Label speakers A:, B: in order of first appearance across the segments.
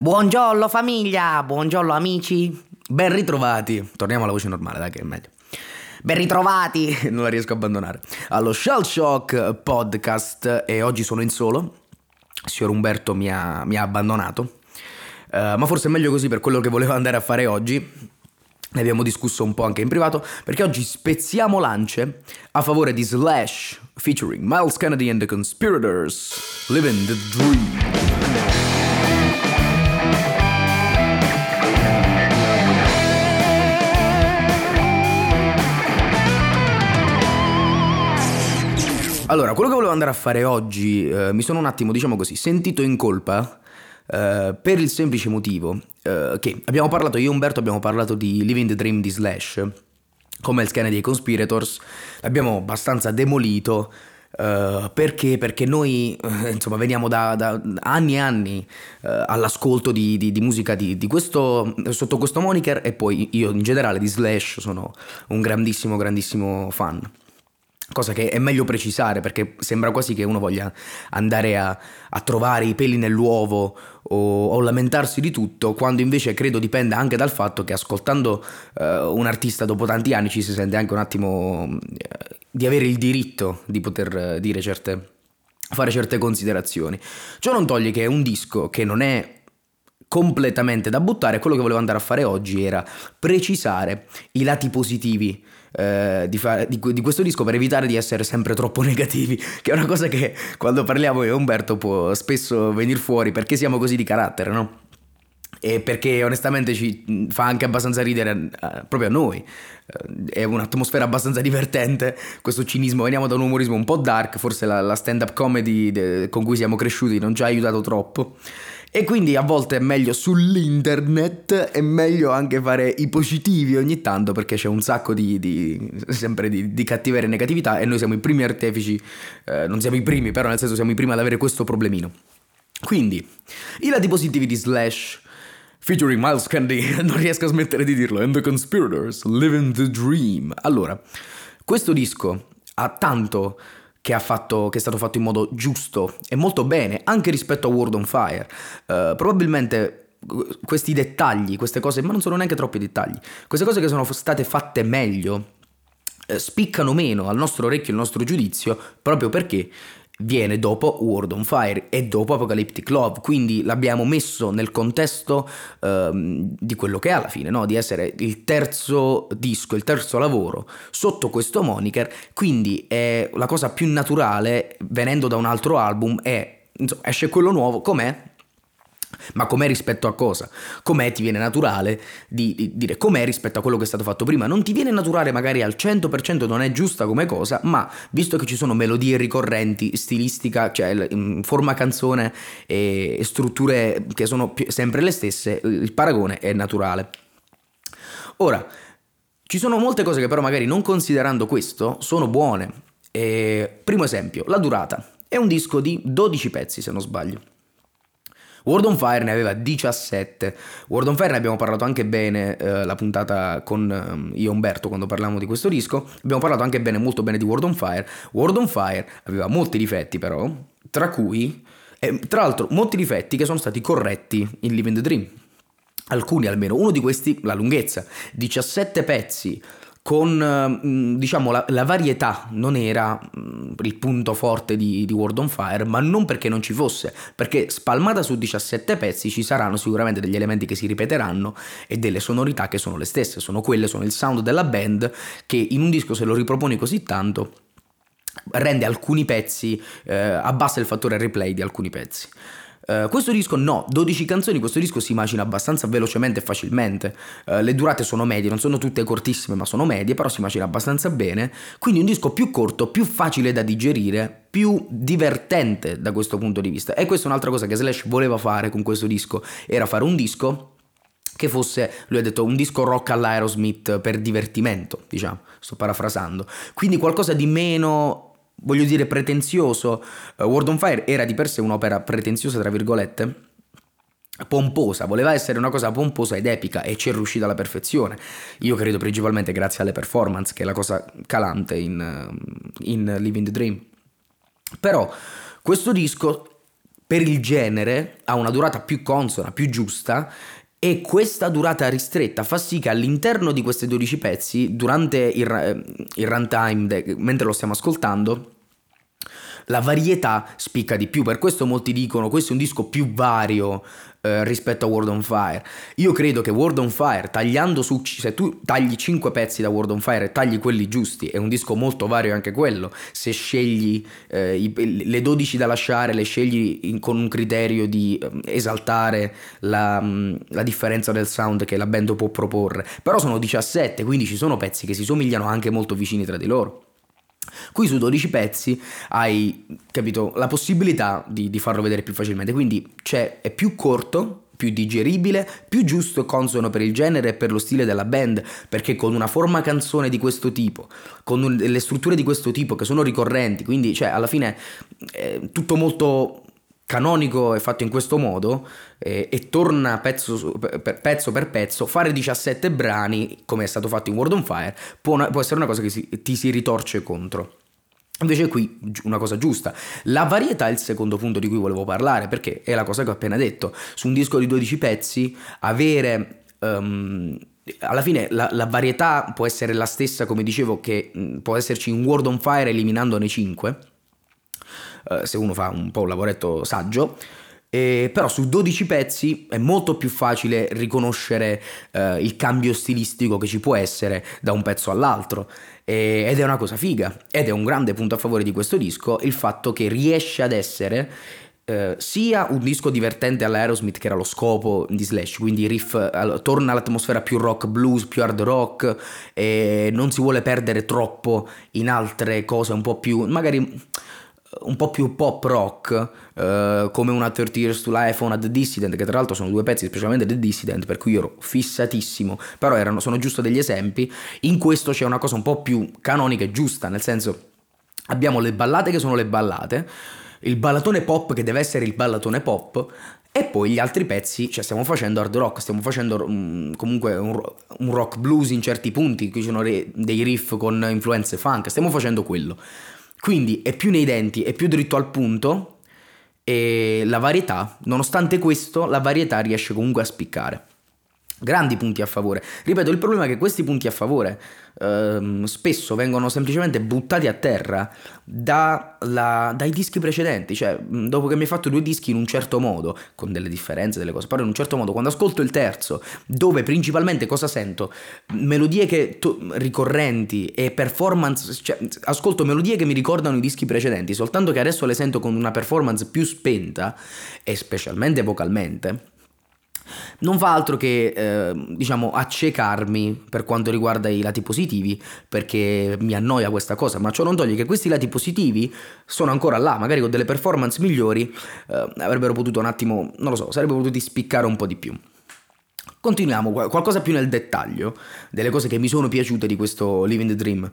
A: Buongiorno famiglia, buongiorno amici, ben ritrovati. Torniamo alla voce normale, dai che è meglio. Ben ritrovati, non la riesco a abbandonare, allo Shell Shock Podcast e oggi sono in solo. Signor Umberto mi ha, mi ha abbandonato, uh, ma forse è meglio così per quello che volevo andare a fare oggi. Ne abbiamo discusso un po' anche in privato, perché oggi spezziamo lance a favore di Slash featuring Miles Kennedy and the Conspirators, Living the Dream. Allora, quello che volevo andare a fare oggi, eh, mi sono un attimo, diciamo così, sentito in colpa eh, per il semplice motivo eh, che abbiamo parlato, io e Umberto abbiamo parlato di Living the Dream di Slash, come il scan dei Conspirators, l'abbiamo abbastanza demolito. Uh, perché? Perché noi uh, insomma veniamo da, da, anni e anni uh, all'ascolto di, di, di musica di, di, questo, sotto questo moniker e poi io in generale di Slash sono un grandissimo grandissimo fan. Cosa che è meglio precisare perché sembra quasi che uno voglia andare a, a trovare i peli nell'uovo o, o, lamentarsi di tutto, quando invece credo dipenda anche dal fatto che ascoltando uh, un artista dopo tanti anni ci si sente anche un attimo uh, di avere il diritto di poter uh, dire certe, fare certe considerazioni. Ciò non toglie che è un disco che non è completamente da buttare, quello che volevo andare a fare oggi era precisare i lati positivi eh, di, fare, di, di, questo disco per evitare di essere sempre troppo negativi, che è una cosa che quando parliamo io e Umberto può spesso venire fuori perché siamo così di carattere, no? E perché onestamente ci fa anche abbastanza ridere uh, proprio a noi. Uh, è un'atmosfera abbastanza divertente. Questo cinismo, veniamo da un umorismo un po' dark, forse la, la stand-up comedy de, con cui siamo cresciuti non ci ha aiutato troppo. E quindi a volte è meglio sull'internet, è meglio anche fare i positivi ogni tanto perché c'è un sacco di, di sempre di, di, cattiveria e negatività e noi siamo i primi artefici, eh, non siamo i primi però nel senso siamo i primi ad avere questo problemino. Quindi, i lati positivi di Slash featuring Miles Candy, non riesco a smettere di dirlo, and the Conspirators, Living the Dream. Allora, questo disco ha tanto che, fatto, che, è stato fatto in modo giusto e molto bene, anche rispetto a World on Fire. Uh, probabilmente questi dettagli, queste cose, ma non sono neanche troppi dettagli, queste cose che sono state fatte meglio eh, spiccano meno al nostro orecchio, al nostro giudizio, proprio perché viene dopo World on Fire e dopo Apocalyptic Love, quindi l'abbiamo messo nel contesto ehm, di quello che è alla fine, no? di essere il terzo disco, il terzo lavoro sotto questo moniker, quindi è la cosa più naturale venendo da un altro album è insomma, esce quello nuovo, com'è? Ma com'è rispetto a cosa? Com'è ti viene naturale di, di, dire com'è rispetto a quello che è stato fatto prima? Non ti viene naturale magari al 100%, non è giusta come cosa, ma visto che ci sono melodie ricorrenti, stilistica, cioè forma canzone e strutture che sono sempre le stesse, il paragone è naturale. Ora, ci sono molte cose che però magari non considerando questo sono buone. E, primo esempio, la durata. È un disco di 12 pezzi se non sbaglio. World on Fire ne aveva 17. World on Fire ne abbiamo parlato anche bene eh, la puntata con eh, io e Umberto quando parlavamo di questo disco. Abbiamo parlato anche bene, molto bene di World on Fire. World on Fire aveva molti difetti però, tra cui, eh, tra l'altro, molti difetti che sono stati corretti in Living the Dream. Alcuni almeno, uno di questi la lunghezza, 17 pezzi con mm, diciamo la, la, varietà non era mm, il punto forte di, di, World on Fire, ma non perché non ci fosse, perché spalmata su 17 pezzi ci saranno sicuramente degli elementi che si ripeteranno e delle sonorità che sono le stesse, sono quelle, sono il sound della band che in un disco se lo riproponi così tanto rende alcuni pezzi, eh, abbassa il fattore replay di alcuni pezzi. Uh, questo disco no, 12 canzoni, questo disco si immagina abbastanza velocemente e facilmente. Uh, le durate sono medie, non sono tutte cortissime, ma sono medie, però si immagina abbastanza bene. Quindi un disco più corto, più facile da digerire, più divertente da questo punto di vista. E questa è un'altra cosa che Slash voleva fare con questo disco, era fare un disco che fosse, lui ha detto, un disco rock all'Aerosmith per divertimento, diciamo, sto parafrasando. Quindi qualcosa di meno voglio dire pretenzioso. Uh, World on Fire era di per sé un'opera pretenziosa, tra virgolette, pomposa, voleva essere una cosa pomposa ed epica e ci è riuscita alla perfezione. Io credo principalmente grazie alle performance, che è la cosa calante in, in Living the Dream. Però questo disco per il genere ha una durata più consona, più giusta e questa durata ristretta fa sì che all'interno di questi 12 pezzi, durante il, il runtime, de, mentre lo stiamo ascoltando, la varietà spicca di più. Per questo molti dicono questo è un disco più vario eh, rispetto a World on Fire. Io credo che World on Fire, tagliando su, se tu tagli 5 pezzi da World on Fire e tagli quelli giusti, è un disco molto vario anche quello. Se scegli eh, i, le 12 da lasciare, le scegli in, con un criterio di eh, esaltare la, mm, la differenza del sound che la band può proporre. Però sono 17, quindi ci sono pezzi che si somigliano anche molto vicini tra di loro. Qui su 12 pezzi hai, capito, la possibilità di, di farlo vedere più facilmente, quindi è più corto, più digeribile, più giusto e consono per il genere e per lo stile della band, perché con una forma canzone di questo tipo, con un, le strutture di questo tipo che sono ricorrenti, quindi cioè alla fine è tutto molto canonico è fatto in questo modo eh, e torna pezzo per, pezzo per pezzo, fare 17 brani come è stato fatto in World on Fire può, può essere una cosa che si, ti si ritorce contro. Invece qui una cosa giusta. La varietà è il secondo punto di cui volevo parlare, perché è la cosa che ho appena detto. Su un disco di 12 pezzi, avere... Um, alla fine la, la, varietà può essere la stessa, come dicevo, che mh, può esserci in World on Fire eliminandone 5 eh, se uno fa un po' un lavoretto saggio. Eh, però su 12 pezzi è molto più facile riconoscere eh, il cambio stilistico che ci può essere da un pezzo all'altro eh, ed è una cosa figa ed è un grande punto a favore di questo disco il fatto che riesce ad essere eh, sia un disco divertente all'Aerosmith che era lo scopo di Slash, quindi riff torna all'atmosfera più rock blues, più hard rock e non si vuole perdere troppo in altre cose un po' più magari un po' più pop rock, eh, come una 30 Years to Life o una The Dissident, che tra l'altro sono due pezzi, specialmente The Dissident, per cui io ero fissatissimo, però erano, sono giusto degli esempi. In questo c'è una cosa un po' più canonica e giusta, nel senso abbiamo le ballate che sono le ballate, il ballatone pop che deve essere il ballatone pop, e poi gli altri pezzi, cioè stiamo facendo hard rock, stiamo facendo um, comunque un, un, rock blues in certi punti, qui ci sono re, dei riff con influenze funk, stiamo facendo quello. Quindi è più nei denti, è più dritto al punto e la varietà, nonostante questo, la varietà riesce comunque a spiccare. Grandi punti a favore. Ripeto, il problema è che questi punti a favore ehm, spesso vengono semplicemente buttati a terra la, dai dischi precedenti. Cioè, dopo che mi hai fatto due dischi in un certo modo, con delle differenze, delle cose, però in un certo modo, quando ascolto il terzo, dove principalmente cosa sento? Melodie che to- ricorrenti e performance, cioè, ascolto melodie che mi ricordano i dischi precedenti, soltanto che adesso le sento con una performance più spenta e specialmente vocalmente non fa altro che, eh, diciamo, accecarmi per quanto riguarda i lati positivi, perché mi annoia questa cosa, ma ciò non toglie che questi lati positivi sono ancora là, magari con delle performance migliori, eh, avrebbero potuto un attimo, non lo so, sarebbero potuti spiccare un po' di più. Continuiamo, qualcosa più nel dettaglio, delle cose che mi sono piaciute di questo Living the Dream.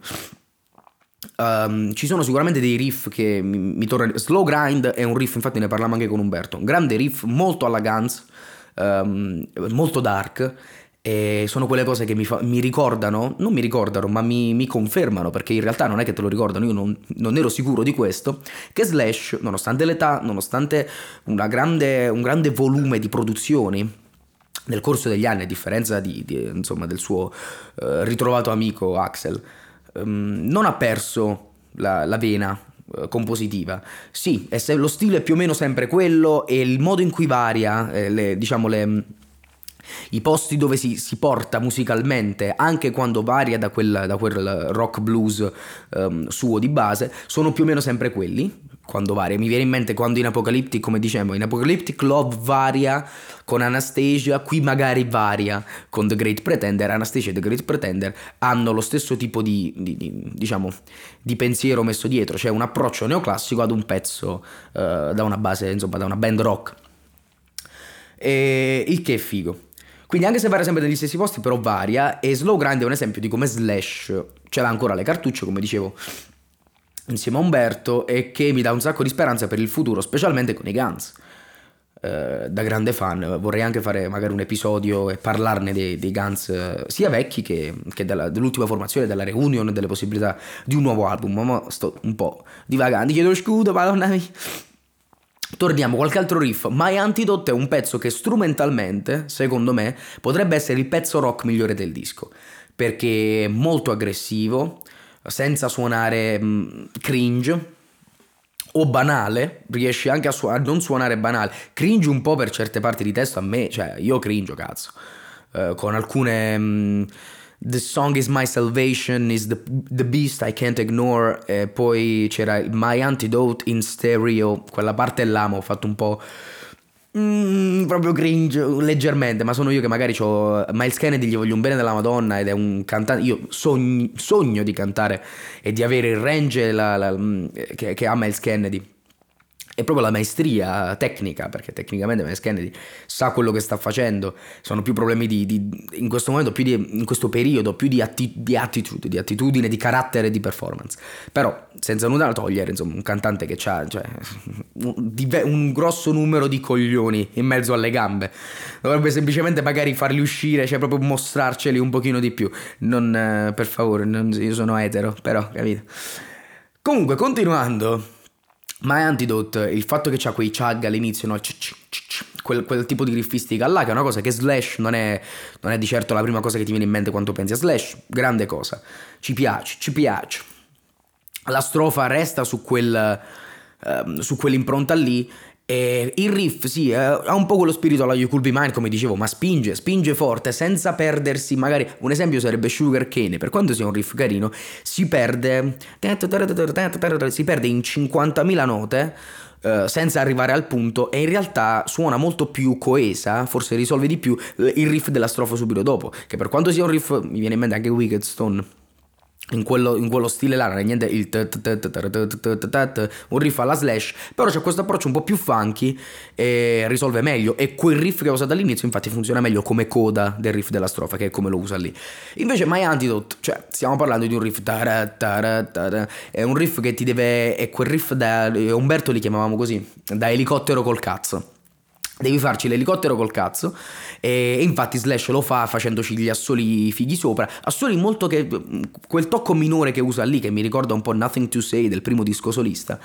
A: Um, ci sono sicuramente dei riff che mi, mi tornano. Slow Grind è un riff, infatti ne parliamo anche con Umberto. Un grande riff, molto alla Guns um, molto dark e sono quelle cose che mi, fa, mi, ricordano, non mi ricordano, ma mi, mi, confermano, perché in realtà non è che te lo ricordano, io non, non ero sicuro di questo, che Slash, nonostante l'età, nonostante grande, un grande volume di produzioni, nel corso degli anni, a differenza di, di, insomma, del suo uh, ritrovato amico Axel, um, non ha perso la, la vena eh, compositiva. Sì, lo stile è più o meno sempre quello e il modo in cui varia, eh, le, diciamo, le, i posti dove si, si, porta musicalmente, anche quando varia da quel, da quel rock blues um, suo di base, sono più o meno sempre quelli quando varia. Mi viene in mente quando in Apocalyptic, come dicevo, in Apocalyptic Love varia con Anastasia, qui magari varia con The Great Pretender. Anastasia e The Great Pretender hanno lo stesso tipo di, di, di diciamo, di pensiero messo dietro, cioè un approccio neoclassico ad un pezzo uh, da una base, insomma, da una band rock. E il che è figo. Quindi anche se varia sempre negli stessi posti, però varia. E Slow Grind è un esempio di come Slash ce l'ha ancora le cartucce, come dicevo, insieme a Umberto e che mi dà un sacco di speranza per il futuro, specialmente con i Guns. Eh, da grande fan vorrei anche fare magari un episodio e parlarne dei, dei Guns eh, sia vecchi che, che della, dell'ultima formazione, della reunion, delle possibilità di un nuovo album. Ma sto un po' divagando, chiedo scudo, madonna mia. Torniamo, qualche altro riff. My Antidote è un pezzo che strumentalmente, secondo me, potrebbe essere il pezzo rock migliore del disco. Perché è molto aggressivo, senza suonare mh, mm, cringe o banale, riesce anche a, su- a, non suonare banale. Cringe un po' per certe parti di testo a me, cioè io cringe, cazzo. Uh, con alcune... Mh, mm, The song is my salvation, is the, the beast I can't ignore. E poi c'era My Antidote in stereo, quella parte là, ho fatto un po'. Mm, proprio cringe leggermente, ma sono io che magari ho Miles Kennedy, gli voglio un bene della Madonna ed è un cantante. Io sogno, sogno di cantare e di avere il range la, la, che, che ha Miles Kennedy è proprio la maestria tecnica, perché tecnicamente Miles Kennedy sa quello che sta facendo, sono più problemi di, di in questo momento, più di, in questo periodo, più di, atti, di, attitude, di attitudine, di carattere, di performance. Però, senza nulla da togliere, insomma, un cantante che ha cioè, un, grosso numero di coglioni in mezzo alle gambe, dovrebbe semplicemente magari farli uscire, cioè proprio mostrarceli un pochino di più. Non, eh, per favore, non, io sono etero, però, capito? Comunque, continuando ma è Antidote, il fatto che c'ha quei chug all'inizio, no? Quel, quel, tipo di riffistica là, che è una cosa che Slash non è, non è di certo la prima cosa che ti viene in mente quando pensi a Slash, grande cosa, ci piace, ci piace. La strofa resta su, quel, uh, su quell'impronta lì e il riff, sì, eh, ha un po' quello spirito alla You Could Be Mine, come dicevo, ma spinge, spinge forte senza perdersi. Magari un esempio sarebbe Sugar Cane, per quanto sia un riff carino, si perde, si perde in 50.000 note. Uh, senza arrivare al punto e in realtà suona molto più coesa, forse risolve di più il riff della strofa subito dopo, che per quanto sia un riff mi viene in mente anche Wicked Stone in quello, in quello, stile là non è niente il un riff alla slash però c'è questo approccio un po' più funky e risolve meglio e quel riff che ho usato all'inizio infatti funziona meglio come coda del riff della strofa che è come lo usa lì invece My Antidote cioè stiamo parlando di un riff è un riff che ti deve è quel riff da Umberto li chiamavamo così da elicottero col cazzo Devi farci l'elicottero col cazzo e infatti Slash lo fa facendoci gli assoli fighi sopra, assoli molto che quel tocco minore che usa lì che mi ricorda un po' Nothing to Say del primo disco solista,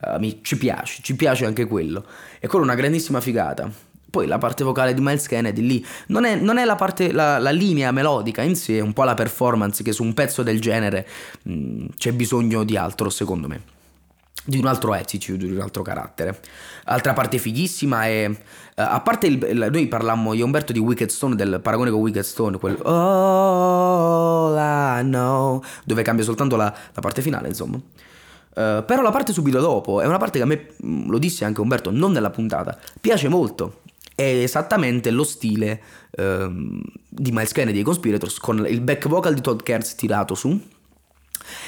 A: uh, mi, ci piace, ci piace anche quello. E quello è una grandissima figata. Poi la parte vocale di Miles Kennedy lì non è, non è la, parte, la, la, linea melodica in sé, è un po' la performance che su un pezzo del genere mh, c'è bisogno di altro secondo me di un altro attitude, di un altro carattere. Altra parte fighissima è, uh, a parte il, il, noi parlammo io Umberto di Wicked Stone, del paragone con Wicked Stone, quel All I know, dove cambia soltanto la, la parte finale, insomma. Uh, però la parte subito dopo è una parte che a me, mm, lo disse anche Umberto, non nella puntata, piace molto. È esattamente lo stile uh, di Miles Kennedy e Conspirators con il back vocal di Todd Kerz tirato su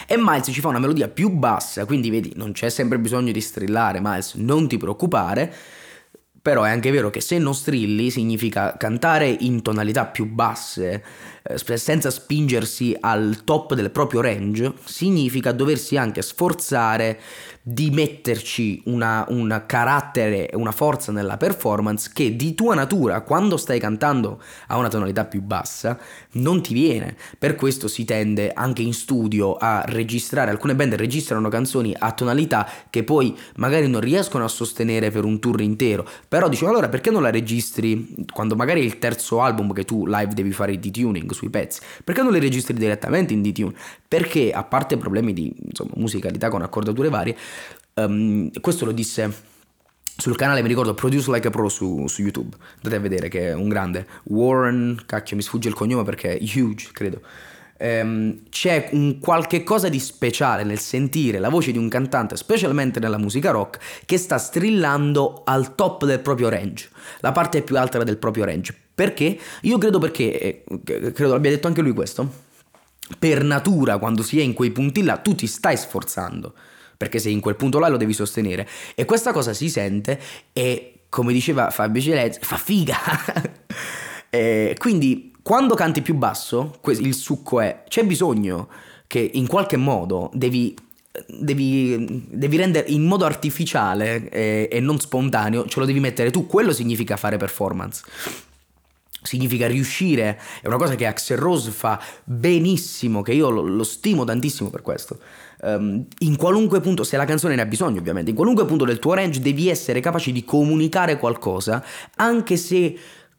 A: e Miles ci fa una melodia più bassa, quindi vedi, non c'è sempre bisogno di strillare, Miles, non ti preoccupare. Però è anche vero che se non strilli significa cantare in tonalità più basse senza spingersi al top del proprio range, significa doversi anche sforzare di metterci un carattere e una forza nella performance che di tua natura, quando stai cantando a una tonalità più bassa, non ti viene. Per questo si tende anche in studio a registrare, alcune band registrano canzoni a tonalità che poi magari non riescono a sostenere per un tour intero, però dicono allora perché non la registri quando magari è il terzo album che tu live devi fare il tuning sui pezzi, perché non li registri direttamente in D-Tune? Perché a parte problemi di insomma, musicalità con accordature varie, um, questo lo disse sul canale, mi ricordo, Produce Like a Pro su, su, YouTube, andate a vedere che è un grande, Warren, cacchio mi sfugge il cognome perché è huge, credo. Um, c'è un qualche cosa di speciale nel sentire la voce di un cantante, specialmente nella musica rock, che sta strillando al top del proprio range, la parte più alta del proprio range. Perché? Io credo perché, eh, credo l'abbia detto anche lui questo, per natura quando si è in quei punti là tu ti stai sforzando, perché sei in quel punto là lo devi sostenere. E questa cosa si sente e, come diceva Fabio Celez, fa figa. e quindi quando canti più basso, il succo è, c'è bisogno che in qualche modo devi Devi, devi, rendere in modo artificiale e, e, non spontaneo, ce lo devi mettere tu, quello significa fare performance significa riuscire, è una cosa che Axel Rose fa benissimo, che io lo, lo stimo tantissimo per questo. um, in qualunque punto, se la canzone ne ha bisogno ovviamente, in qualunque punto del tuo range devi essere capace di comunicare qualcosa, anche se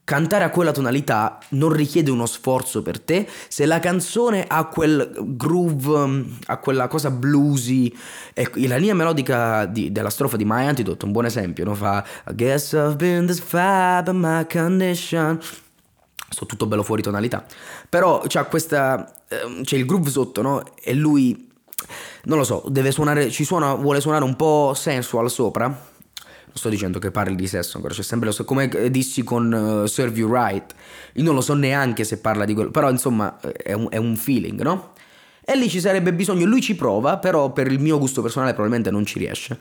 A: cantare a quella tonalità non richiede uno sforzo per te. Se la canzone ha quel groove, ha quella cosa bluesy, e la linea melodica di, della strofa di My Antidote, un buon esempio, no? fa I guess I've been this far by my condition. Sto tutto bello fuori tonalità. Però c'è questa. Ehm, c'è il groove sotto, no? E lui. Non lo so, deve suonare. Ci suona. Vuole suonare un po' sensual sopra non sto dicendo che parli di sesso ancora, c'è sempre lo stesso. Come dissi con uh, Serve You Right. Io non lo so neanche se parla di quello. Però insomma è un, è un feeling, no? E lì ci sarebbe bisogno. Lui ci prova, però per il mio gusto personale probabilmente non ci riesce.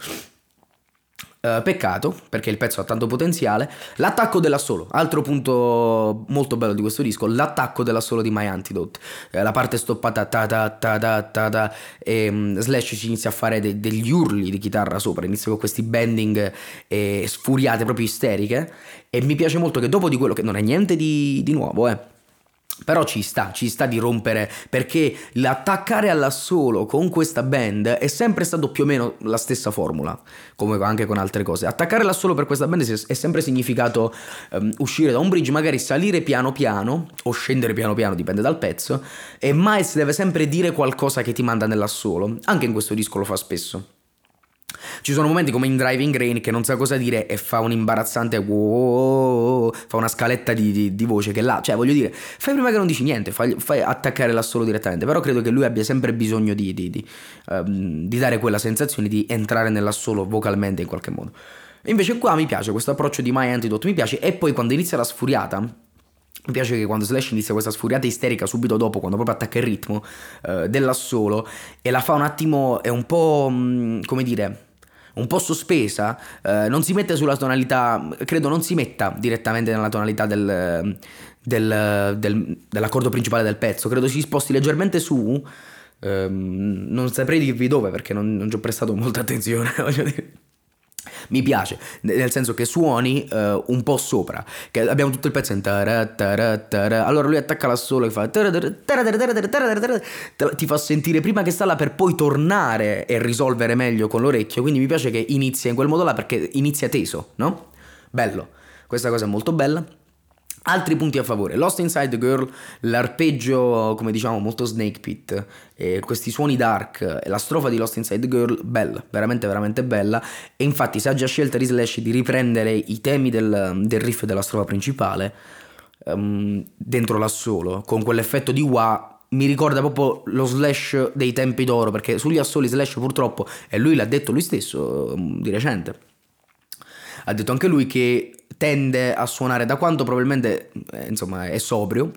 A: Uh, peccato, perché il pezzo ha tanto potenziale. L'attacco dell'assolo, altro punto molto bello di questo disco, l'attacco dell'assolo di My Antidote. Uh, la parte stoppata ta ta ta ta ta, ta e um, Slash ci inizia a fare de- degli urli di chitarra sopra, inizia con questi bending eh, sfuriate, proprio isteriche. E mi piace molto che dopo di quello, che non è niente di, di nuovo, eh però ci sta, ci sta di rompere perché l'attaccare all'assolo con questa band è sempre stato più o meno la stessa formula, come anche con altre cose. Attaccare l'assolo per questa band è sempre significato um, uscire da un bridge, magari salire piano piano o scendere piano piano, dipende dal pezzo, e Miles deve sempre dire qualcosa che ti manda nell'assolo. Anche in questo disco lo fa spesso. Ci sono momenti come in Driving Rain che non sa cosa dire e fa un imbarazzante wow, fa una scaletta di, di, di, voce che là, cioè voglio dire, fai prima che non dici niente, fai, fai attaccare l'assolo direttamente, però credo che lui abbia sempre bisogno di, di, um, dare quella sensazione di entrare nell'assolo vocalmente in qualche modo. Invece qua mi piace questo approccio di My Antidote, mi piace, e poi quando inizia la sfuriata, mi piace che quando Slash inizia questa sfuriata isterica subito dopo, quando proprio attacca il ritmo eh, dell'assolo, e la fa un attimo, è un po', mh, mm, come dire, un po' sospesa, eh, non si mette sulla tonalità, credo non si metta direttamente nella tonalità del, del, del, dell'accordo principale del pezzo, credo si sposti leggermente su, ehm, non saprei dirvi dove perché non, non ci ho prestato molta attenzione, voglio dire mi piace, nel senso che suoni uh, un po' sopra, che abbiamo tutto il pezzo in allora lui attacca l'assolo e fa ti fa sentire prima che sta là per poi tornare e risolvere meglio con l'orecchio, quindi mi piace che inizia in quel modo là perché inizia teso, no? Bello, questa cosa è molto bella. Altri punti a favore, Lost Inside the Girl, l'arpeggio come diciamo molto Snake Pit, e questi suoni dark, la strofa di Lost Inside the Girl, bella, veramente veramente bella. E infatti saggia scelta di Slash di riprendere i temi del, del riff della strofa principale um, dentro l'assolo, con quell'effetto di wah mi ricorda proprio lo slash dei tempi d'oro perché sugli assoli slash purtroppo e lui l'ha detto lui stesso um, di recente. Ha detto anche lui che tende a suonare, da quanto probabilmente eh, insomma, è sobrio,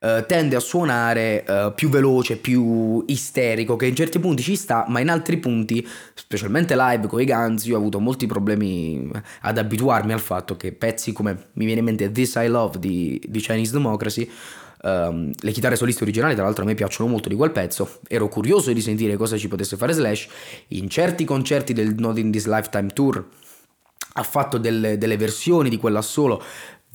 A: eh, tende a suonare eh, più veloce, più isterico, che in certi punti ci sta, ma in altri punti, specialmente live con i Guns, io ho avuto molti problemi ad abituarmi al fatto che pezzi come mi viene in mente This I Love di, di Chinese Democracy, Um, le chitarre soliste originali, tra l'altro, a me piacciono molto di quel pezzo. Ero curioso di sentire cosa ci potesse fare Slash. In certi concerti del Not in This Lifetime Tour ha fatto delle, delle versioni di quella solo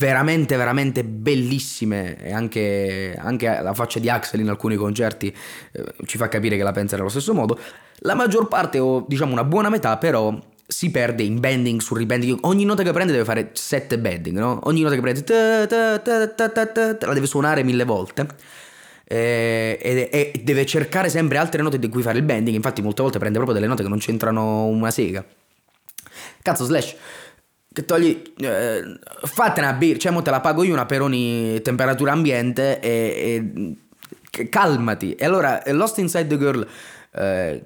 A: veramente veramente bellissime. E anche, anche, la faccia di Axel in alcuni concerti eh, ci fa capire che la pensa nello stesso modo. La maggior parte o diciamo una buona metà però si perde in bending su rebending ogni nota che prende deve fare sette bending no? ogni nota che prende ta, ta, ta, la deve suonare mille volte. Eh, e, e deve cercare sempre altre note di cui fare il bending. Infatti molte volte prende proprio delle note che non c'entrano una sega Cazzo, Slash, che togli... Eh, fate una birra, cioè mo te la pago io una Peroni temperatura ambiente e, e calmati. E allora Lost Inside the Girl... Eh,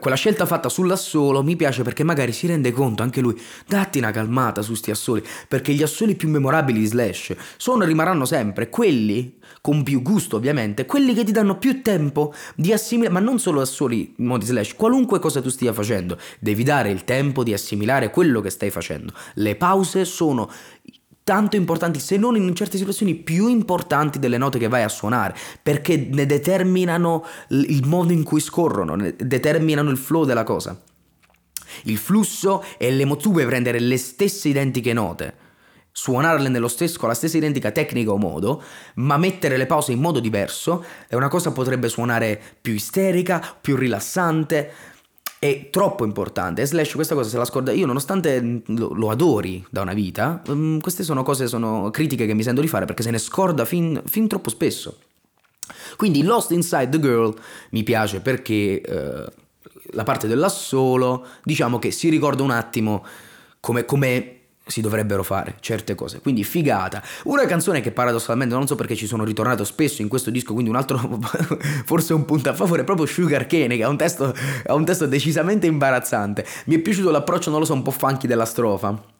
A: quella scelta fatta sull'assolo mi piace perché magari si rende conto anche lui, datti una calmata su sti assoli, perché gli assoli più memorabili di Slash sono e rimarranno sempre quelli, con più gusto ovviamente, quelli che ti danno più tempo di assimilare, ma non solo assoli in modi Slash, qualunque cosa tu stia facendo, devi dare il tempo di assimilare quello che stai facendo. Le pause sono tanto importanti, se non in certe situazioni più importanti delle note che vai a suonare, perché ne determinano il modo in cui scorrono, determinano il flow della cosa. Il flusso e l'emo tu prendere le stesse identiche note suonarle nello stesso, con la stessa identica tecnica o modo, ma mettere le pause in modo diverso e una cosa potrebbe suonare più isterica, più rilassante. È troppo importante. E Slash questa cosa se la scorda. Io, nonostante lo, lo adori da una vita, um, queste sono cose, sono critiche che mi sento di fare perché se ne scorda fin, fin troppo spesso. Quindi Lost Inside the Girl mi piace perché uh, la parte dell'assolo, diciamo che si ricorda un attimo come, come si dovrebbero fare certe cose. Quindi figata. Una canzone che paradossalmente non so perché ci sono ritornato spesso in questo disco, quindi un altro forse un punto a favore è proprio Sugar Cane che ha un testo, ha un testo decisamente imbarazzante. Mi è piaciuto l'approccio, non lo so, un po' funky della strofa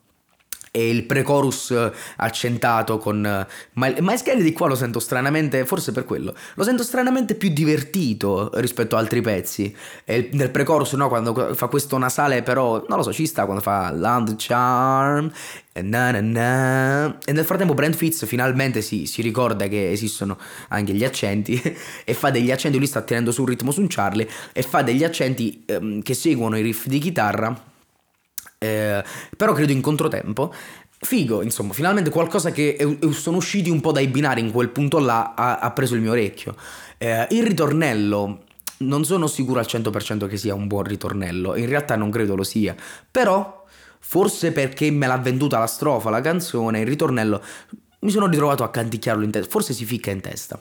A: e il pre-chorus eh, accentato con eh, Miles Kennedy qua lo sento stranamente forse per quello lo sento stranamente più divertito rispetto ad altri pezzi e nel pre-chorus no quando fa questo nasale però non lo so ci sta quando fa Land Charm e, na na na. e nel frattempo Brent Fitz finalmente si, si, ricorda che esistono anche gli accenti e fa degli accenti lui sta tenendo sul ritmo su un Charlie e fa degli accenti ehm, che seguono i riff di chitarra eh, però credo in controtempo. Figo, insomma, finalmente qualcosa che è, sono usciti un po' dai binari in quel punto là ha, ha preso il mio orecchio. Eh, il ritornello, non sono sicuro al 100% che sia un buon ritornello, in realtà non credo lo sia, però forse perché me l'ha venduta la strofa, la canzone, il ritornello, mi sono ritrovato a canticchiarlo in testa, forse si ficca in testa.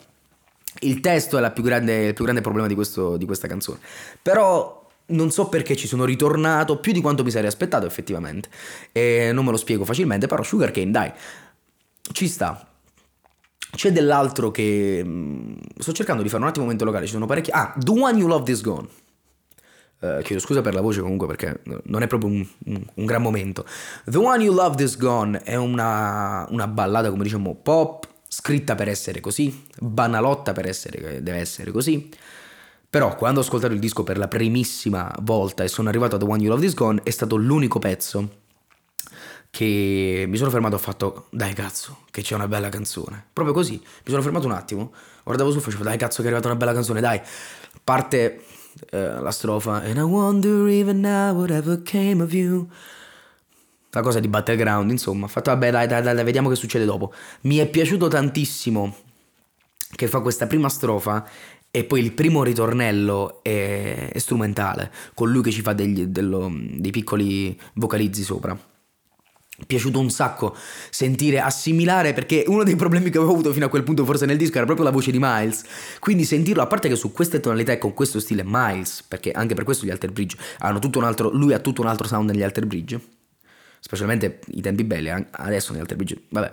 A: Il testo è più grande, il più grande problema di, questo, di questa canzone, però non so perché ci sono ritornato più di quanto mi sarei aspettato effettivamente. E non me lo spiego facilmente, però Sugarcane, dai, ci sta. C'è dell'altro che... Mm, sto cercando di fare un attimo momento locale, ci sono parecchi... Ah, The One You Love This Gone. Uh, chiedo scusa per la voce comunque perché non è proprio un, un, un gran momento. The One You Love This Gone è una, una ballata, come diciamo, pop, scritta per essere così, banalotta per essere, deve essere così. Però quando ho ascoltato il disco per la primissima volta e sono arrivato a The One You Love This Gone è stato l'unico pezzo che mi sono fermato e ho fatto dai cazzo che c'è una bella canzone. Proprio così, mi sono fermato un attimo, guardavo su e facevo dai cazzo che è arrivata una bella canzone, dai. Parte eh, la strofa And I wonder even now whatever came of you. La cosa di battleground, insomma, ho fatto vabbè dai, dai, dai, vediamo che succede dopo. Mi è piaciuto tantissimo che fa questa prima strofa e poi il primo ritornello è, è strumentale, con lui che ci fa degli, dello, dei piccoli vocalizzi sopra. Mi è piaciuto un sacco sentire, assimilare, perché uno dei problemi che avevo avuto fino a quel punto forse nel disco era proprio la voce di Miles. Quindi sentirlo, a parte che su queste tonalità e con questo stile Miles, perché anche per questo gli Alter Bridge hanno tutto un altro, lui ha tutto un altro sound negli Alter Bridge, specialmente i tempi belli, adesso negli Alter Bridge, vabbè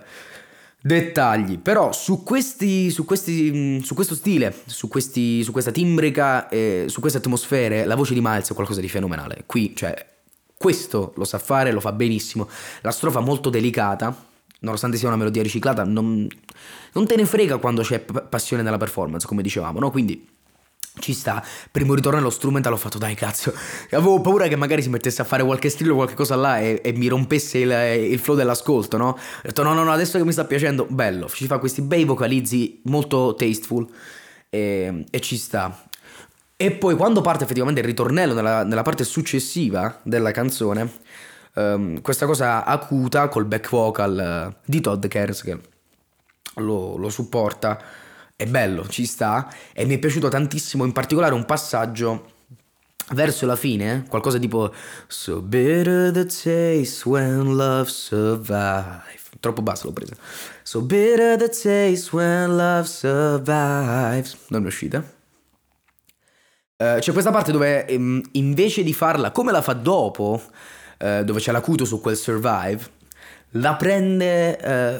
A: dettagli. Però su, questi, su, questi, mm, su questo stile, su, questi, su questa timbrica, e su queste atmosfere, la voce di Miles è qualcosa di fenomenale. Qui, cioè, questo lo sa fare, lo fa benissimo. La strofa molto delicata, nonostante sia una melodia riciclata, non, non te ne frega quando c'è passione nella performance, come dicevamo, no? Quindi ci sta, primo ritorno allo strumental ho fatto dai cazzo, avevo paura che magari si mettesse a fare qualche strillo o qualche cosa là e, e mi rompesse il, il, flow dell'ascolto, no? Ho detto no no no, adesso che mi sta piacendo, bello, ci fa questi bei vocalizzi molto tasteful. E, e ci sta. E poi quando parte effettivamente il ritornello nella, nella parte successiva della canzone, um, questa cosa acuta col back vocal uh, di Todd Cares che lo, lo supporta è bello, ci sta e mi è piaciuto tantissimo in particolare un passaggio verso la fine, qualcosa tipo So bitter the taste when love survives. Troppo basso l'ho presa. So bitter the taste when love survives. Non è uscita. Uh, c'è questa parte dove um, invece di farla come la fa dopo, uh, dove c'è l'acuto su quel survive, la prende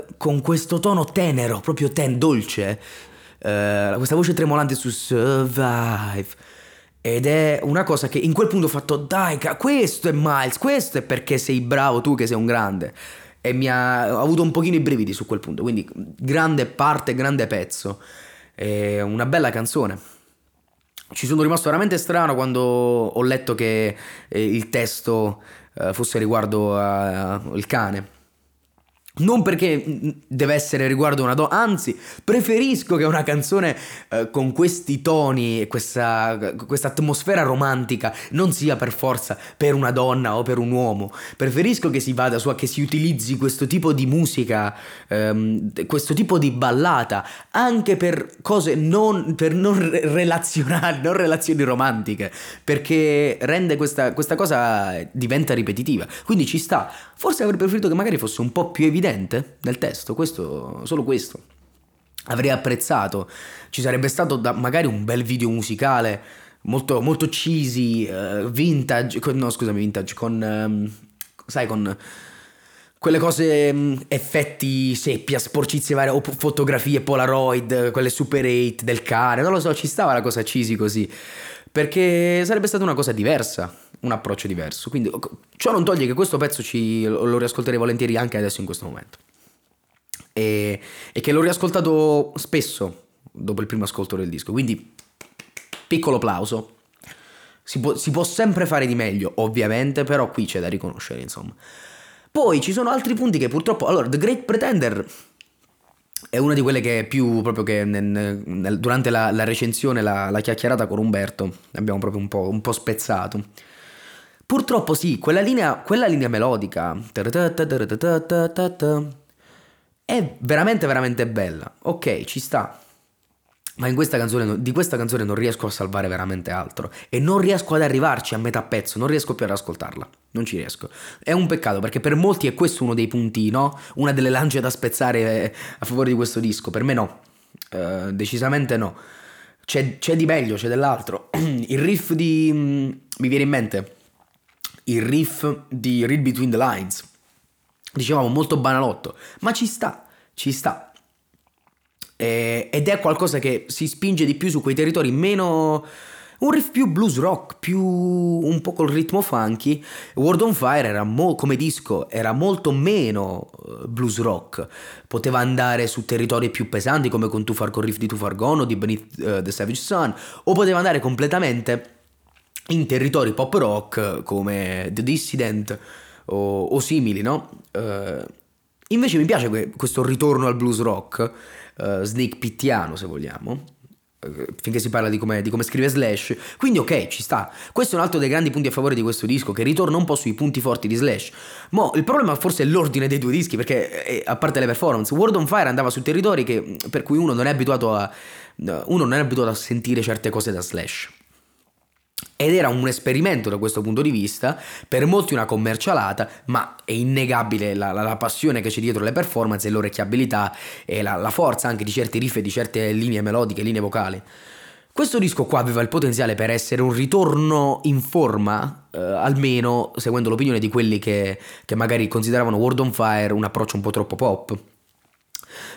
A: uh, con questo tono tenero, proprio ten, dolce, uh, questa voce tremolante su Survive. Ed è una cosa che in quel punto ho fatto, dai, questo è Miles, questo è perché sei bravo tu che sei un grande. E mi ha ho avuto un pochino i brividi su quel punto, quindi grande parte, grande pezzo. È una bella canzone. Ci sono rimasto veramente strano quando ho letto che eh, il testo eh, fosse riguardo al cane Non perché deve essere riguardo una donna, anzi, preferisco che una canzone eh, con questi toni e questa, questa, atmosfera romantica non sia per forza per una donna o per un uomo. Preferisco che si vada su a che si utilizzi questo tipo di musica, ehm, questo tipo di ballata, anche per cose non, per non relazionali, non relazioni romantiche, perché rende questa, questa cosa diventa ripetitiva. Quindi ci sta. Forse avrei preferito che magari fosse un po' più evidente nel testo, questo, solo questo. Avrei apprezzato, ci sarebbe stato da, magari un bel video musicale molto, molto cheesy, uh, vintage, con, no scusami, vintage, con, um, sai, con quelle cose, um, effetti seppia, sporcizie varie, o fotografie Polaroid, quelle Super 8 del cane, non lo so, ci stava la cosa cheesy così, perché sarebbe stata una cosa diversa un approccio diverso. Quindi ciò non toglie che questo pezzo ci, lo riascolterei volentieri anche adesso in questo momento. E, e che l'ho riascoltato spesso dopo il primo ascolto del disco. Quindi piccolo applauso. Si può, si può sempre fare di meglio, ovviamente, però qui c'è da riconoscere, insomma. Poi ci sono altri punti che purtroppo... Allora, The Great Pretender è una di quelle che più proprio che nel, nel, durante la, la recensione, la, la, chiacchierata con Umberto, abbiamo proprio un po', un po' spezzato. Purtroppo sì, quella linea, quella linea melodica è veramente veramente bella. Ok, ci sta. Ma questa canzone, di questa canzone non riesco a salvare veramente altro. E non riesco ad arrivarci a metà pezzo, non riesco più ad ascoltarla. Non ci riesco. È un peccato perché per molti è questo uno dei punti, no? Una delle lance da spezzare a favore di questo disco. Per me no. Uh, decisamente no. C'è, c'è, di meglio, c'è dell'altro. Il riff di... mi viene in mente il riff di Read Between the Lines. Dicevamo molto banalotto, ma ci sta, ci sta. E, ed è qualcosa che si spinge di più su quei territori meno un riff più blues rock, più un po' col ritmo funky. World on Fire era mo- come disco era molto meno uh, blues rock, poteva andare su territori più pesanti come con Too Far con riff di Too Far Gone o di Beneath uh, the Savage Sun, o poteva andare completamente in territori pop rock come The Dissident o, o simili, no? Uh, invece mi piace que- questo ritorno al blues rock, uh, Snake Pittiano se vogliamo, uh, finché si parla di come, di come, scrive Slash, quindi ok, ci sta. Questo è un altro dei grandi punti a favore di questo disco, che ritorna un po' sui punti forti di Slash. Ma il problema forse è l'ordine dei due dischi, perché eh, a parte le performance, World on Fire andava su territori che, per cui uno non è abituato a... uno non è abituato a sentire certe cose da Slash ed era un esperimento da questo punto di vista, per molti una commercialata, ma è innegabile la, la, la passione che c'è dietro le performance e l'orecchiabilità e la, la, forza anche di certi riff e di certe linee melodiche, linee vocali. Questo disco qua aveva il potenziale per essere un ritorno in forma, eh, almeno seguendo l'opinione di quelli che, che magari consideravano World on Fire un approccio un po' troppo pop.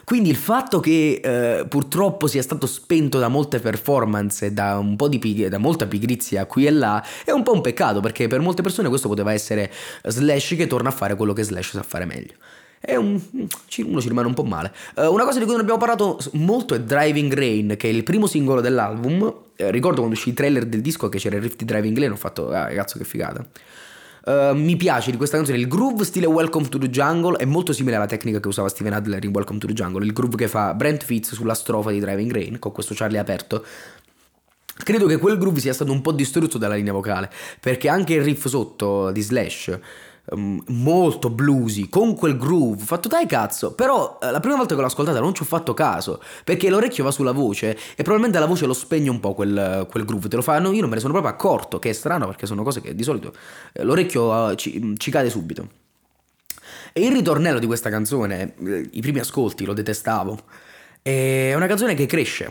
A: Quindi il fatto che eh, purtroppo sia stato spento da molte performance, da pig- da molta pigrizia qui e là, è un po' un peccato perché per molte persone questo poteva essere Slash che torna a fare quello che Slash sa fare meglio. È un, uno ci rimane un po' male. Uh, una cosa di cui non abbiamo parlato molto è Driving Rain, che è il primo singolo dell'album. Uh, ricordo quando uscì il trailer del disco che c'era il riff di Driving Rain, ho fatto, ah, cazzo che figata. Uh, mi piace di questa canzone il groove stile Welcome to the Jungle è molto simile alla tecnica che usava Steven Adler in Welcome to the Jungle il groove che fa Brent Fitz sulla strofa di Driving Rain con questo Charlie aperto. Credo che quel groove sia stato un po' distrutto dalla linea vocale perché anche il riff sotto di Slash um, molto bluesy, con quel groove, fatto dai cazzo, però uh, la prima volta che l'ho ascoltata non ci ho fatto caso, perché l'orecchio va sulla voce e probabilmente la voce lo spegne un po' quel, quel groove, te lo fanno, io non me ne sono proprio accorto, che è strano perché sono cose che di solito uh, l'orecchio uh, ci, ci cade subito. E il ritornello di questa canzone, i primi ascolti lo detestavo, è una canzone che cresce,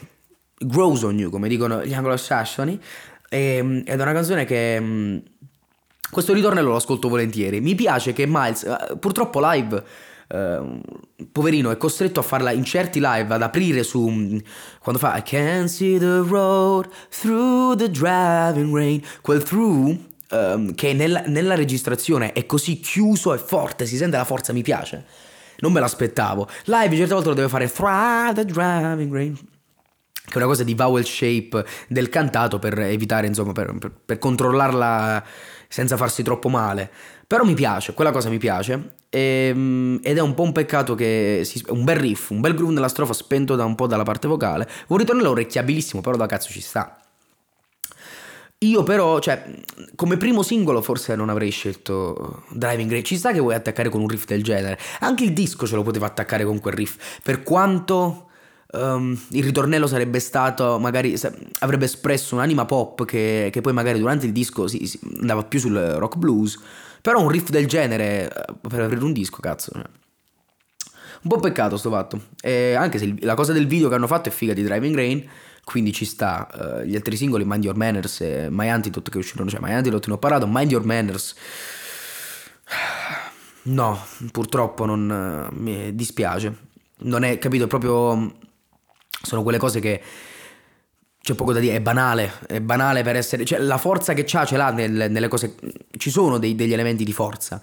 A: grows on you, come dicono gli anglosassoni, ed è una canzone che mm, questo ritornello lo ascolto volentieri. Mi piace che Miles, uh, purtroppo live, uh, poverino, è costretto a farla in certi live ad aprire su. Mm, quando fa I can see the road through the driving rain. Quel through. Um, che nella, nella registrazione è così chiuso e forte, si sente la forza, mi piace. Non me l'aspettavo. Live certe volte lo deve fare through the driving rain che è una cosa di vowel shape del cantato per evitare, insomma, per, per, per controllarla senza farsi troppo male. Però mi piace, quella cosa mi piace. E, ehm, ed è un po' un peccato che si, un bel riff, un bel groove nella strofa spento da un po' dalla parte vocale. Un ritornello orecchiabilissimo, però da cazzo ci sta. Io però, cioè, come primo singolo forse non avrei scelto Driving Rain. Ci sta che vuoi attaccare con un riff del genere. Anche il disco ce lo poteva attaccare con quel riff. Per quanto um, il ritornello sarebbe stato, magari avrebbe espresso un'anima pop che, che poi magari durante il disco si, si, andava più sul rock blues. Però un riff del genere eh, per avere un disco, cazzo. Cioè. Un po' peccato sto fatto. E anche se il, la cosa del video che hanno fatto è figa di Driving Rain quindi ci sta uh, gli altri singoli Mind Your Manners e My Antidote che uscirono cioè My Antidote ne ho parlato Mind Your Manners no purtroppo non uh, mi dispiace non è capito proprio sono quelle cose che c'è poco da dire, è banale, è banale per essere, cioè la forza che c'ha ce l'ha nel, nelle cose, ci sono dei, degli elementi di forza,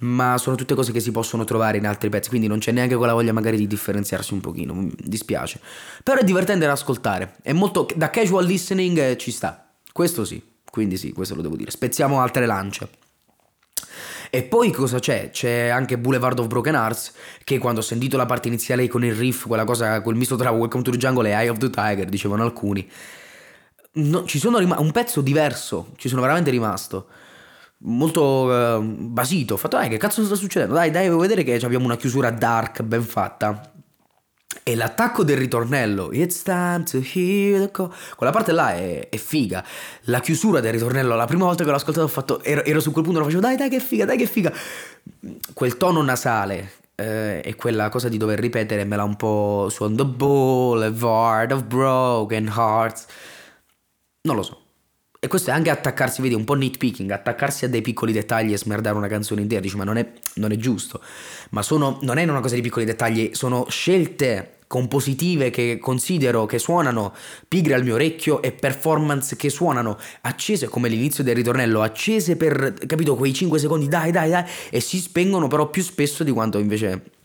A: ma sono tutte cose che si possono trovare in altri pezzi, quindi non c'è neanche quella voglia magari di differenziarsi un pochino, mi dispiace. Però è divertente da ascoltare, è molto, da casual listening eh, ci sta, questo sì, quindi sì, questo lo devo dire. Spezziamo altre lance. E poi cosa c'è? C'è anche Boulevard of Broken Hearts, che quando ho sentito la parte iniziale con il riff, quella cosa, quel misto tra Welcome to the Jungle e Eye of the Tiger, dicevano alcuni, no, ci sono rimasto, un pezzo diverso, ci sono veramente rimasto molto uh, basito. Ho fatto, dai, che cazzo sta succedendo? Dai, dai, devo vedere che abbiamo una chiusura dark ben fatta. E l'attacco del ritornello, It's time to hear the call. Quella parte là è, è, figa. La chiusura del ritornello, la prima volta che l'ho ascoltato, ho fatto, ero, ero su quel punto, lo facevo, dai, dai, che figa, dai, che figa. Quel tono nasale eh, e quella cosa di dover ripetere me l'ha un po' su On the Boulevard of Broken Hearts. Non lo so. E questo è anche attaccarsi, vedi, un po' nitpicking, attaccarsi a dei piccoli dettagli e smerdare una canzone intera, dici ma non è, non è giusto. Ma sono, non è una cosa di piccoli dettagli, sono scelte compositive che considero che suonano pigre al mio orecchio e performance che suonano accese come l'inizio del ritornello, accese per, capito, quei 5 secondi, dai dai dai, e si spengono però più spesso di quanto invece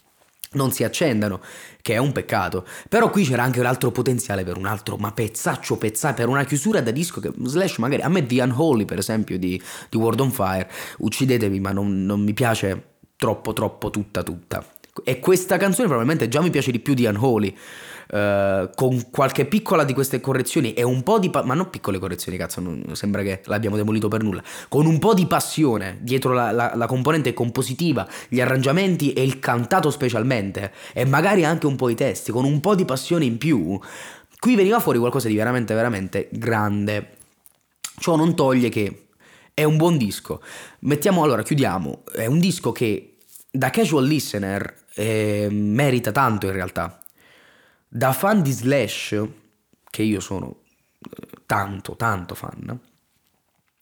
A: non si accendano, che è un peccato. Però qui c'era anche l'altro potenziale per un altro, ma pezzaccio pezzaccio, per una chiusura da disco che Slash magari, a me The Unholy per esempio di, di World on Fire, uccidetevi ma non, non mi piace troppo troppo tutta tutta. E questa canzone probabilmente già mi piace di più di Unholy. Uh, con qualche piccola di queste correzioni e un po' di... Pa- ma non piccole correzioni, cazzo, non sembra che l'abbiamo demolito per nulla. Con un po' di passione dietro la, la, la, componente compositiva, gli arrangiamenti e il cantato specialmente, e magari anche un po' i testi, con un po' di passione in più, qui veniva fuori qualcosa di veramente, veramente grande. Ciò non toglie che è un buon disco. Mettiamo allora, chiudiamo. È un disco che da casual listener eh, merita tanto in realtà. Da fan di Slash, che io sono eh, tanto, tanto fan,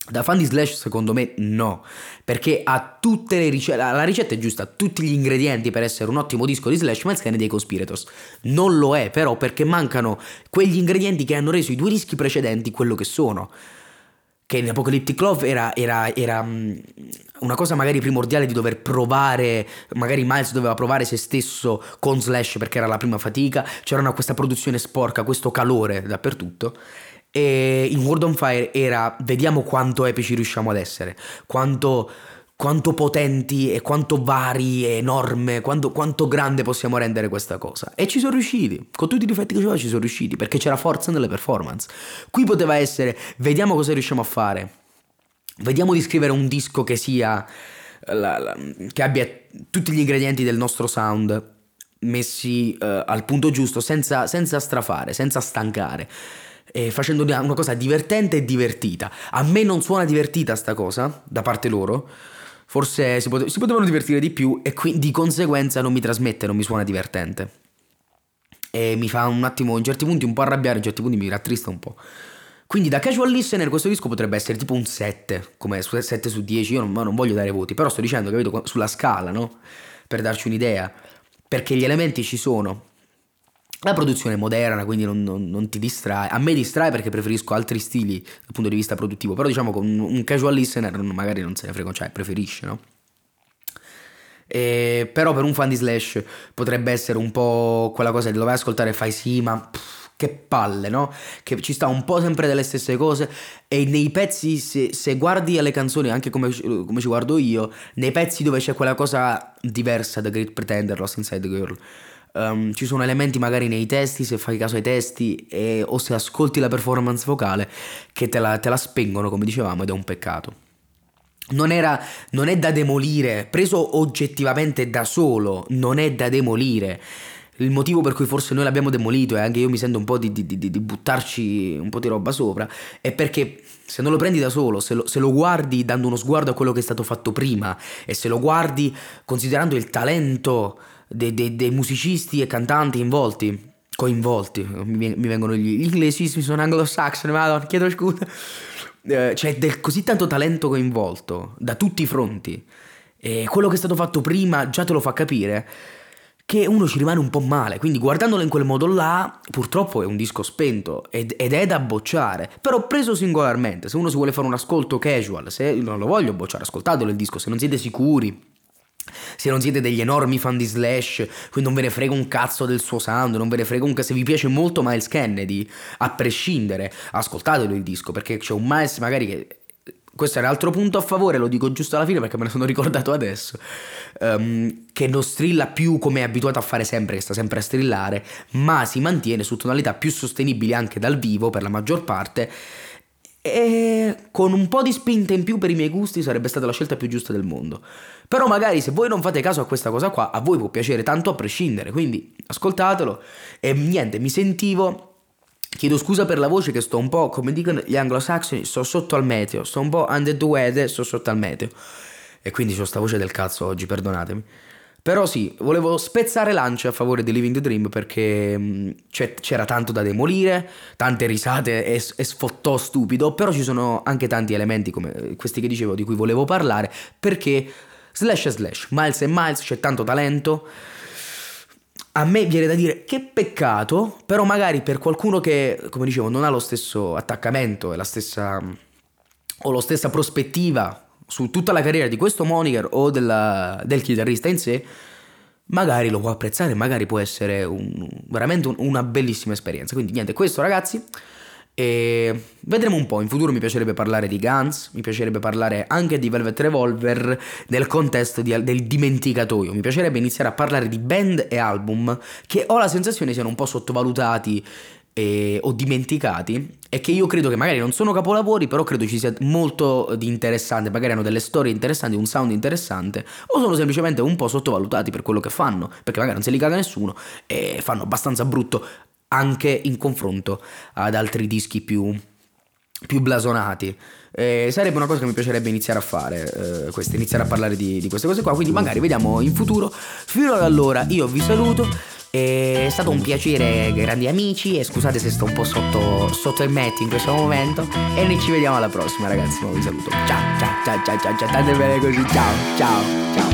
A: da fan di Slash secondo me no, perché ha tutte le ricette, la ricetta è giusta, ha tutti gli ingredienti per essere un ottimo disco di Slash, ma il dei Conspirators. Non lo è però perché mancano quegli ingredienti che hanno reso i due dischi precedenti quello che sono che in Apocalyptic Love era, era, era mm, una cosa magari primordiale di dover provare, magari Miles doveva provare se stesso con Slash perché era la prima fatica, c'era una, questa produzione sporca, questo calore dappertutto. E in World on Fire era vediamo quanto epici riusciamo ad essere, quanto quanto potenti e quanto vari e enorme, quanto, quanto, grande possiamo rendere questa cosa. E ci sono riusciti, con tutti i difetti che c'era ci sono riusciti, perché c'era forza nelle performance. Qui poteva essere, vediamo cosa riusciamo a fare, vediamo di scrivere un disco che sia, la, la, che abbia tutti gli ingredienti del nostro sound messi uh, al punto giusto, senza, senza strafare, senza stancare. Facendo una cosa divertente e divertita. A me non suona divertita sta cosa da parte loro forse si, pote- si potevano divertire di più e quindi di conseguenza non mi trasmette, non mi suona divertente. E mi fa un attimo, in certi punti un po' arrabbiare, in certi punti mi rattrista un po'. Quindi da casual listener questo disco potrebbe essere tipo un 7, come 7 su 10, io non, non voglio dare voti, però sto dicendo, capito, sulla scala, no? Per darci un'idea. Perché gli elementi ci sono, la produzione è moderna, quindi non, non, non, ti distrae. A me distrae perché preferisco altri stili dal punto di vista produttivo. Però diciamo con un casual listener magari non se ne frega, cioè preferisce, no? E, però per un fan di Slash potrebbe essere un po' quella cosa di a ascoltare e fai sì, ma pff, che palle, no? Che ci sta un po' sempre delle stesse cose e nei pezzi, se, se guardi alle canzoni, anche come, come, ci guardo io, nei pezzi dove c'è quella cosa diversa da Great Pretender, Lost Inside the Girl, um, ci sono elementi magari nei testi, se fai caso ai testi, e, o se ascolti la performance vocale, che te la, te la spengono, come dicevamo, ed è un peccato. Non, era, non è da demolire, preso oggettivamente da solo, non è da demolire il motivo per cui forse noi l'abbiamo demolito e anche io mi sento un po' di, di, di, di, buttarci un po' di roba sopra, è perché se non lo prendi da solo, se lo, se lo, guardi dando uno sguardo a quello che è stato fatto prima e se lo guardi considerando il talento dei, dei, dei musicisti e cantanti involti, coinvolti, mi, vengono gli, gli inglesismi, sono anglosassone, madonna, chiedo scusa, eh, c'è del così tanto talento coinvolto da tutti i fronti e quello che è stato fatto prima già te lo fa capire che uno ci rimane un po' male. Quindi guardandolo in quel modo là, purtroppo è un disco spento ed, ed, è da bocciare. Però preso singolarmente, se uno si vuole fare un ascolto casual, se non lo voglio bocciare, ascoltatelo il disco, se non siete sicuri. Se non siete degli enormi fan di Slash, quindi non ve ne frega un cazzo del suo sound, non ve ne frega un cazzo. Se vi piace molto Miles Kennedy, a prescindere, ascoltatelo il disco, perché c'è un Miles magari che questo è un altro punto a favore, lo dico giusto alla fine perché me ne sono ricordato adesso, um, che non strilla più come è abituato a fare sempre, che sta sempre a strillare, ma si mantiene su tonalità più sostenibili anche dal vivo per la maggior parte e con un po' di spinta in più per i miei gusti sarebbe stata la scelta più giusta del mondo. Però magari se voi non fate caso a questa cosa qua, a voi può piacere tanto a prescindere, quindi ascoltatelo e niente, mi sentivo Chiedo scusa per la voce che sto un po', come dicono gli anglosassoni, sto sotto al meteo, sto un po' under the weather, sto sotto al meteo. E quindi ho sta voce del cazzo oggi, perdonatemi. Però sì, volevo spezzare lance a favore di Living the Dream perché mm, c'era tanto da demolire, tante risate e, e sfottò stupido, però ci sono anche tanti elementi come questi che dicevo di cui volevo parlare perché slash slash, Miles e Miles, c'è tanto talento. A me viene da dire che peccato, però magari per qualcuno che, come dicevo, non ha lo stesso attaccamento e la stessa o la stessa prospettiva su tutta la carriera di questo moniker o della, del chitarrista in sé, magari lo può apprezzare, magari può essere un, veramente un, una bellissima esperienza. Quindi niente, questo ragazzi e vedremo un po', in futuro mi piacerebbe parlare di Guns, mi piacerebbe parlare anche di Velvet Revolver nel contesto di, del dimenticatoio, mi piacerebbe iniziare a parlare di band e album che ho la sensazione siano un po' sottovalutati e, o dimenticati e che io credo che magari non sono capolavori, però credo ci sia molto di interessante, magari hanno delle storie interessanti, un sound interessante, o sono semplicemente un po' sottovalutati per quello che fanno, perché magari non se li caga nessuno e fanno abbastanza brutto anche in confronto ad altri dischi più, più blasonati. Eh, sarebbe una cosa che mi piacerebbe iniziare a fare, eh, questa, iniziare a parlare di, di, queste cose qua, quindi magari vediamo in futuro. Fino ad allora io vi saluto, è stato un piacere, grandi amici, e scusate se sto un po' sotto, sotto il metti in questo momento, e noi ci vediamo alla prossima ragazzi, vi saluto. Ciao, ciao, ciao, ciao, ciao, ciao, state bene così, ciao, ciao, ciao.